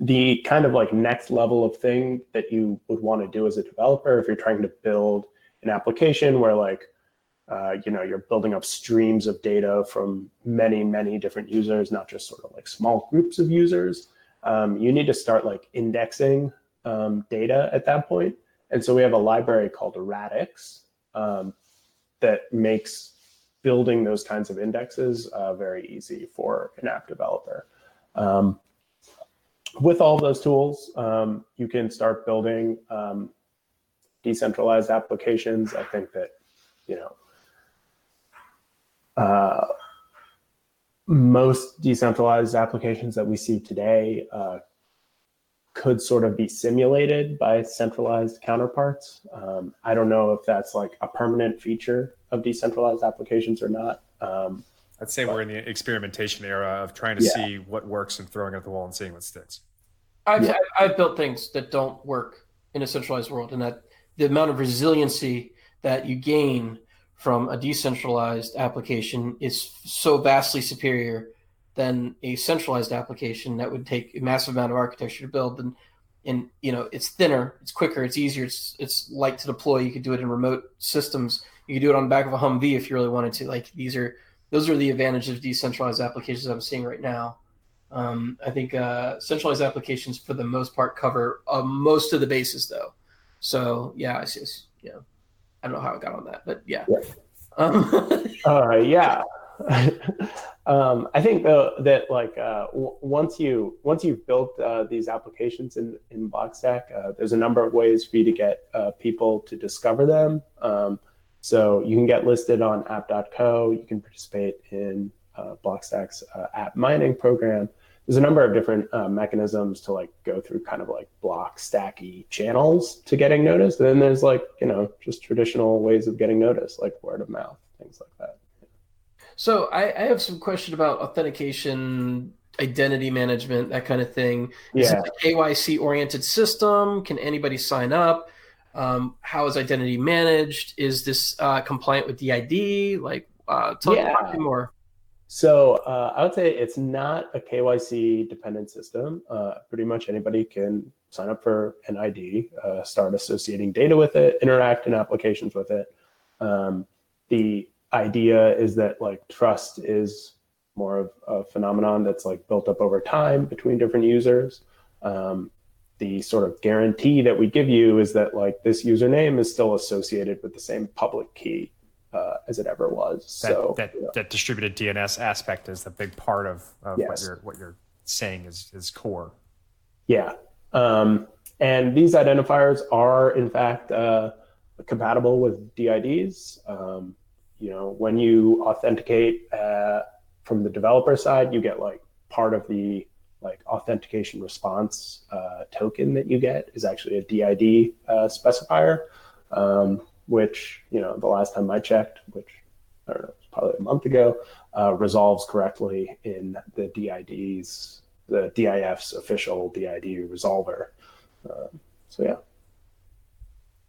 the kind of like next level of thing that you would want to do as a developer if you're trying to build an application where like uh, you know you're building up streams of data from many many different users not just sort of like small groups of users um, you need to start like indexing um, data at that point and so we have a library called Radiks um, that makes building those kinds of indexes uh, very easy for an app developer. Um, with all those tools, um, you can start building um, decentralized applications. I think that, you know, uh, most decentralized applications that we see today uh, could sort of be simulated by centralized counterparts. Um, I don't know if that's like a permanent feature of decentralized applications or not. Um, I'd say but, we're in the experimentation era of trying to yeah. see what works and throwing it at the wall and seeing what sticks. I've, yeah. I've built things that don't work in a centralized world, and that the amount of resiliency that you gain from a decentralized application is so vastly superior than a centralized application that would take a massive amount of architecture to build. And and you know it's thinner, it's quicker, it's easier, it's it's light to deploy. You could do it in remote systems. You could do it on the back of a Humvee if you really wanted to. Like these are those are the advantages of decentralized applications I'm seeing right now. Um, I think uh, centralized applications, for the most part, cover uh, most of the bases, though. So yeah, it's just you know, I don't know how I got on that, but yeah. yeah. Um, uh, yeah. um, I think though that like uh, w- once you once you've built uh, these applications in in Blockstack, uh, there's a number of ways for you to get uh, people to discover them. Um, so you can get listed on app.co. You can participate in uh, Blockstack's app mining program there's a number of different uh, mechanisms to like go through kind of like block stacky channels to getting noticed. And then there's like, you know, just traditional ways of getting noticed, like word of mouth, things like that. So I, I have some question about authentication, identity management, that kind of thing. Is yeah. it a KYC oriented system? Can anybody sign up? Um, how is identity managed? Is this uh, compliant with DID? Like, uh, tell yeah. me more. So uh, I would say it's not a KYC dependent system. Uh, pretty much anybody can sign up for an ID, uh, start associating data with it, interact in applications with it. Um, the idea is that like trust is more of a phenomenon that's like built up over time between different users. Um, the sort of guarantee that we give you is that like this username is still associated with the same public key uh, as it ever was. That, so that, you know. that distributed DNS aspect is the big part of, of yes. what you're what you're saying is is core. Yeah, um, and these identifiers are in fact uh, compatible with DIDs. Um, you know, when you authenticate uh, from the developer side, you get like part of the like authentication response uh, token that you get is actually a DID uh, specifier. Um, which, you know, the last time I checked, which I don't know, probably a month ago, uh, resolves correctly in the DID's, the DIF's official DID resolver. Uh, so yeah.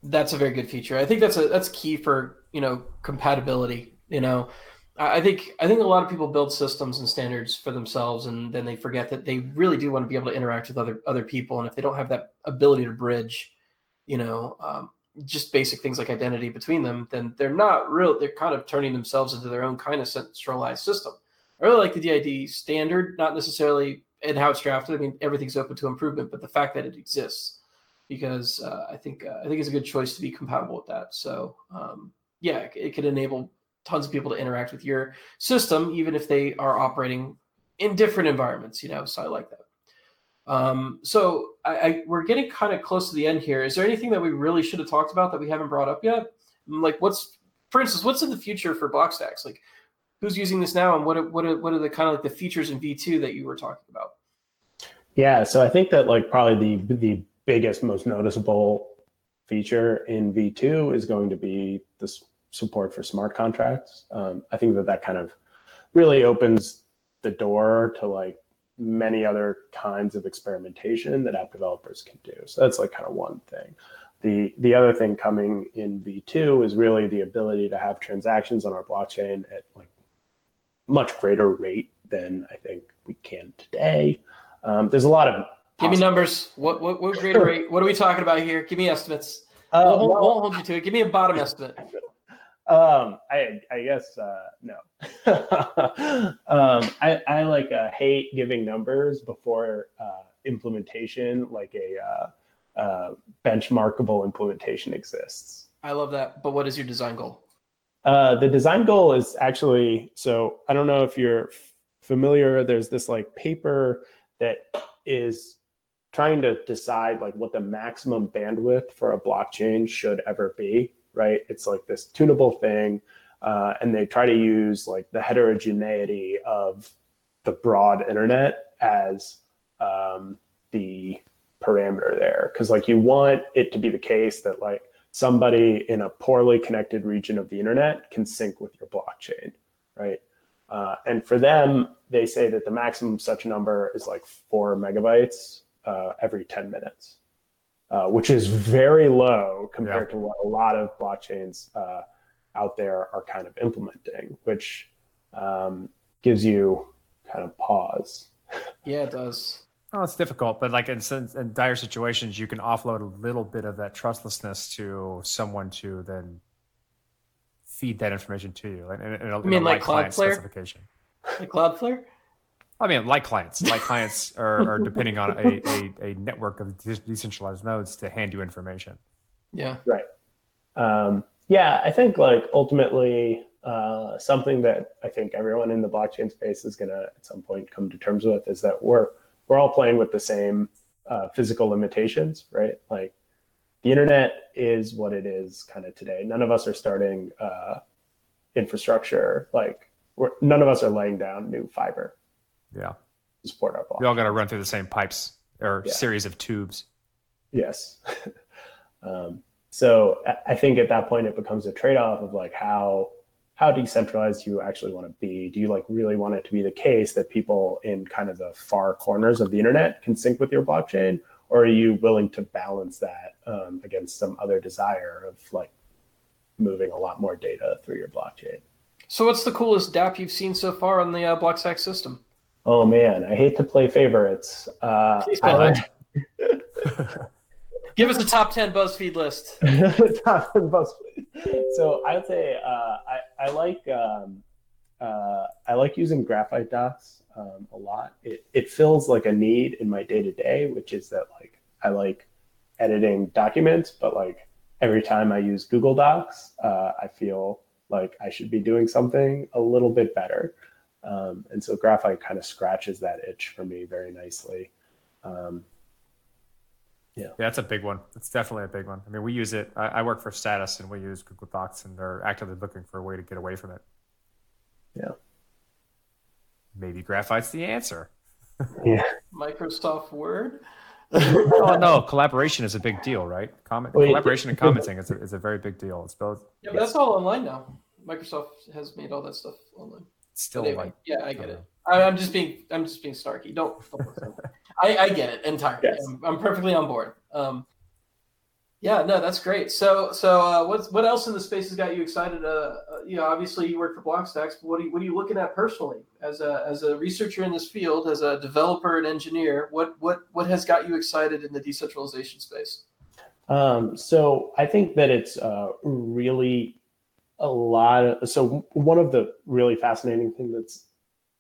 That's a very good feature. I think that's a that's key for you know compatibility. You know, I think I think a lot of people build systems and standards for themselves, and then they forget that they really do want to be able to interact with other other people. And if they don't have that ability to bridge, you know, um, just basic things like identity between them, then they're not real. They're kind of turning themselves into their own kind of centralized system. I really like the DID standard, not necessarily and how it's drafted. I mean, everything's open to improvement, but the fact that it exists, because uh, I think uh, I think it's a good choice to be compatible with that. So um, yeah, it, it could enable tons of people to interact with your system, even if they are operating in different environments. You know, so I like that. Um, so I, I, we're getting kind of close to the end here. Is there anything that we really should have talked about that we haven't brought up yet? Like what's, for instance, what's in the future for Blockstacks? Like who's using this now, and what are, what are, what are the kind of like the features in V2 that you were talking about? Yeah, so I think that like probably the the biggest, most noticeable feature in V2 is going to be this support for smart contracts. Um, I think that that kind of really opens the door to like many other kinds of experimentation that app developers can do. So that's like kind of one thing. The the other thing coming in V2 is really the ability to have transactions on our blockchain at like much greater rate than I think we can today. Um, there's a lot of give me numbers. What what what greater rate? What are we talking about here? Give me estimates. Uh, we'll, well, we'll hold you to it. Give me a bottom estimate. Um, I I guess uh, no. um, I I like uh, hate giving numbers before uh, implementation, like a uh, uh, benchmarkable implementation exists. I love that. But what is your design goal? Uh, the design goal is actually so. I don't know if you're familiar. There's this like paper that is trying to decide like what the maximum bandwidth for a blockchain should ever be right? It's like this tunable thing. Uh, and they try to use like the heterogeneity of the broad internet as um, the parameter there. Cause like you want it to be the case that like somebody in a poorly connected region of the internet can sync with your blockchain, right? Uh, and for them, they say that the maximum such number is like four megabytes uh, every 10 minutes, uh, which is very low compared yeah. to what a lot of blockchains uh, out there are kind of implementing, which um, gives you kind of pause. Yeah, it does. Oh, it's difficult, but like in, in dire situations, you can offload a little bit of that trustlessness to someone to then feed that information to you. In, in, in a, you mean like Cloudflare? Specification. Like Cloudflare? I mean, like clients, like clients are, are depending on a, a, a, network of decentralized nodes to hand you information. Yeah. Right. Um, yeah, I think like ultimately uh, something that I think everyone in the blockchain space is going to at some point come to terms with is that we're we're all playing with the same uh, physical limitations, right? Like the internet is what it is kind of today. None of us are starting uh, infrastructure. Like none of us are laying down new fiber. Yeah. To support our block. We all got to run through the same pipes or yeah. series of tubes. Yes. um, so I think at that point it becomes a trade-off of like how how decentralized you actually want to be. Do you like really want it to be the case that people in kind of the far corners of the internet can sync with your blockchain, or are you willing to balance that um, against some other desire of like moving a lot more data through your blockchain? So, what's the coolest DApp you've seen so far on the uh, Blockstack system? Oh man, I hate to play favorites. Uh, Give us a top ten BuzzFeed list. top ten BuzzFeed. So I would say uh, I I like um, uh, I like using Graphite Docs um, a lot. It it fills like a need in my day to day, which is that like I like editing documents, but like every time I use Google Docs, uh, I feel like I should be doing something a little bit better. Um, and so Graphite kind of scratches that itch for me very nicely. Um, yeah. yeah, that's a big one. It's definitely a big one. I mean, we use it. I, I, work for Status, and we use Google Docs, and they're actively looking for a way to get away from it. Yeah. Maybe Graphite's the answer. yeah. Microsoft Word. oh no, collaboration is a big deal, right? Comment, Wait, collaboration and commenting is a, is a very big deal. It's both. Yeah, but that's all online now. Microsoft has made all that stuff online. Still, anyway, like, yeah, I get it. I, am just being, I'm just being snarky. Don't. don't I, I get it entirely. Yes. I'm, I'm, perfectly on board. Um, yeah, no, that's great. So, so uh, what's what else in the space has got you excited? Uh, uh, you know, obviously you work for Blockstacks, but what are you, what are you looking at personally as a as a researcher in this field, as a developer and engineer? What what what has got you excited in the decentralization space? Um, so I think that it's uh, really a lot of so one of the really fascinating thing that's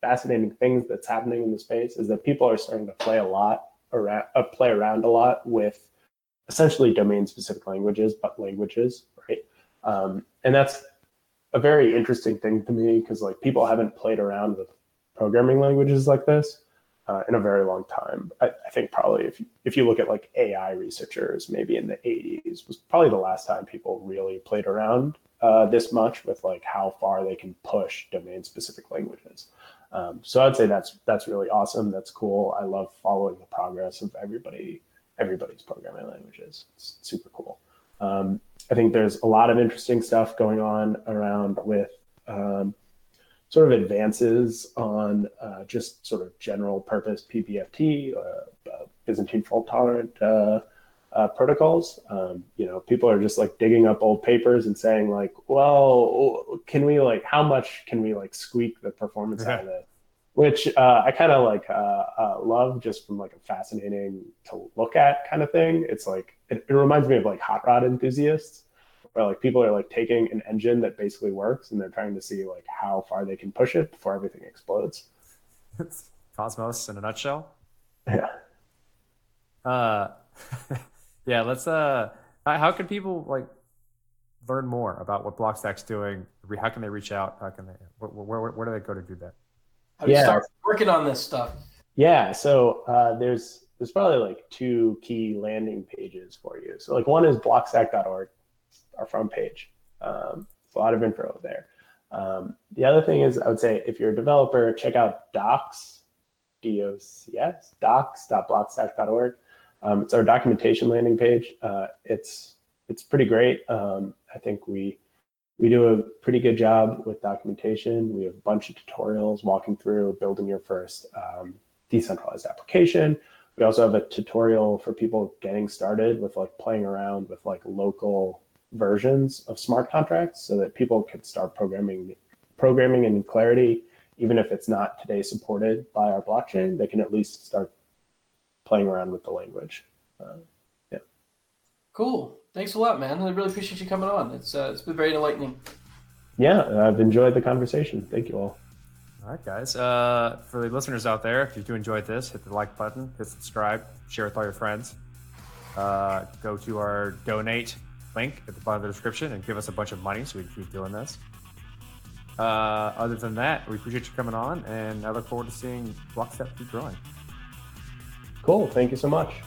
fascinating things that's happening in the space is that people are starting to play a lot around uh, play around a lot with essentially domain specific languages but languages right um, and that's a very interesting thing to me because like people haven't played around with programming languages like this uh, in a very long time. I, I, think probably if if you look at like AI researchers, maybe in the 80s was probably the last time people really played around uh, this much with like how far they can push domain specific languages. Um, so I'd say that's that's really awesome. That's cool. I love following the progress of everybody everybody's programming languages. It's super cool. Um, I think there's a lot of interesting stuff going on around with um, sort of advances on uh, just sort of general purpose PBFT, uh, uh, Byzantine fault tolerant uh, uh, protocols. Um, you know, people are just like digging up old papers and saying like, well, can we like, how much can we like squeak the performance yeah. out of it? Which uh, I kind of like uh, uh, love just from like a fascinating to look at kind of thing. It's like it, it reminds me of like hot rod enthusiasts, where like people are like taking an engine that basically works and they're trying to see like how far they can push it before everything explodes. Cosmos in a nutshell. Yeah. Yeah, let's uh how can people like learn more about what Blockstack's doing? How can they reach out? How can they where where, where do they go to do that? How do yeah. you start working on this stuff? Yeah, so uh, there's there's probably like two key landing pages for you. So like one is blockstack.org, our front page. Um, a lot of info there. Um, the other thing is I would say if you're a developer, check out docs, D-O-C-S, docs.blockstack.org. Um, it's our documentation landing page. Uh, it's it's pretty great. Um, I think we we do a pretty good job with documentation. We have a bunch of tutorials walking through building your first um, decentralized application. We also have a tutorial for people getting started with like playing around with like local versions of smart contracts so that people can start programming programming in clarity even if it's not today supported by our blockchain they can at least start playing around with the language uh, yeah cool thanks a lot man i really appreciate you coming on it's uh, it's been very enlightening yeah i've enjoyed the conversation thank you all all right, guys. Uh, for the listeners out there, if you do enjoyed this, hit the like button, hit subscribe, share with all your friends. Uh, go to our donate link at the bottom of the description and give us a bunch of money so we can keep doing this. Uh, other than that, we appreciate you coming on, and I look forward to seeing Blockstack keep growing. Cool. Thank you so much.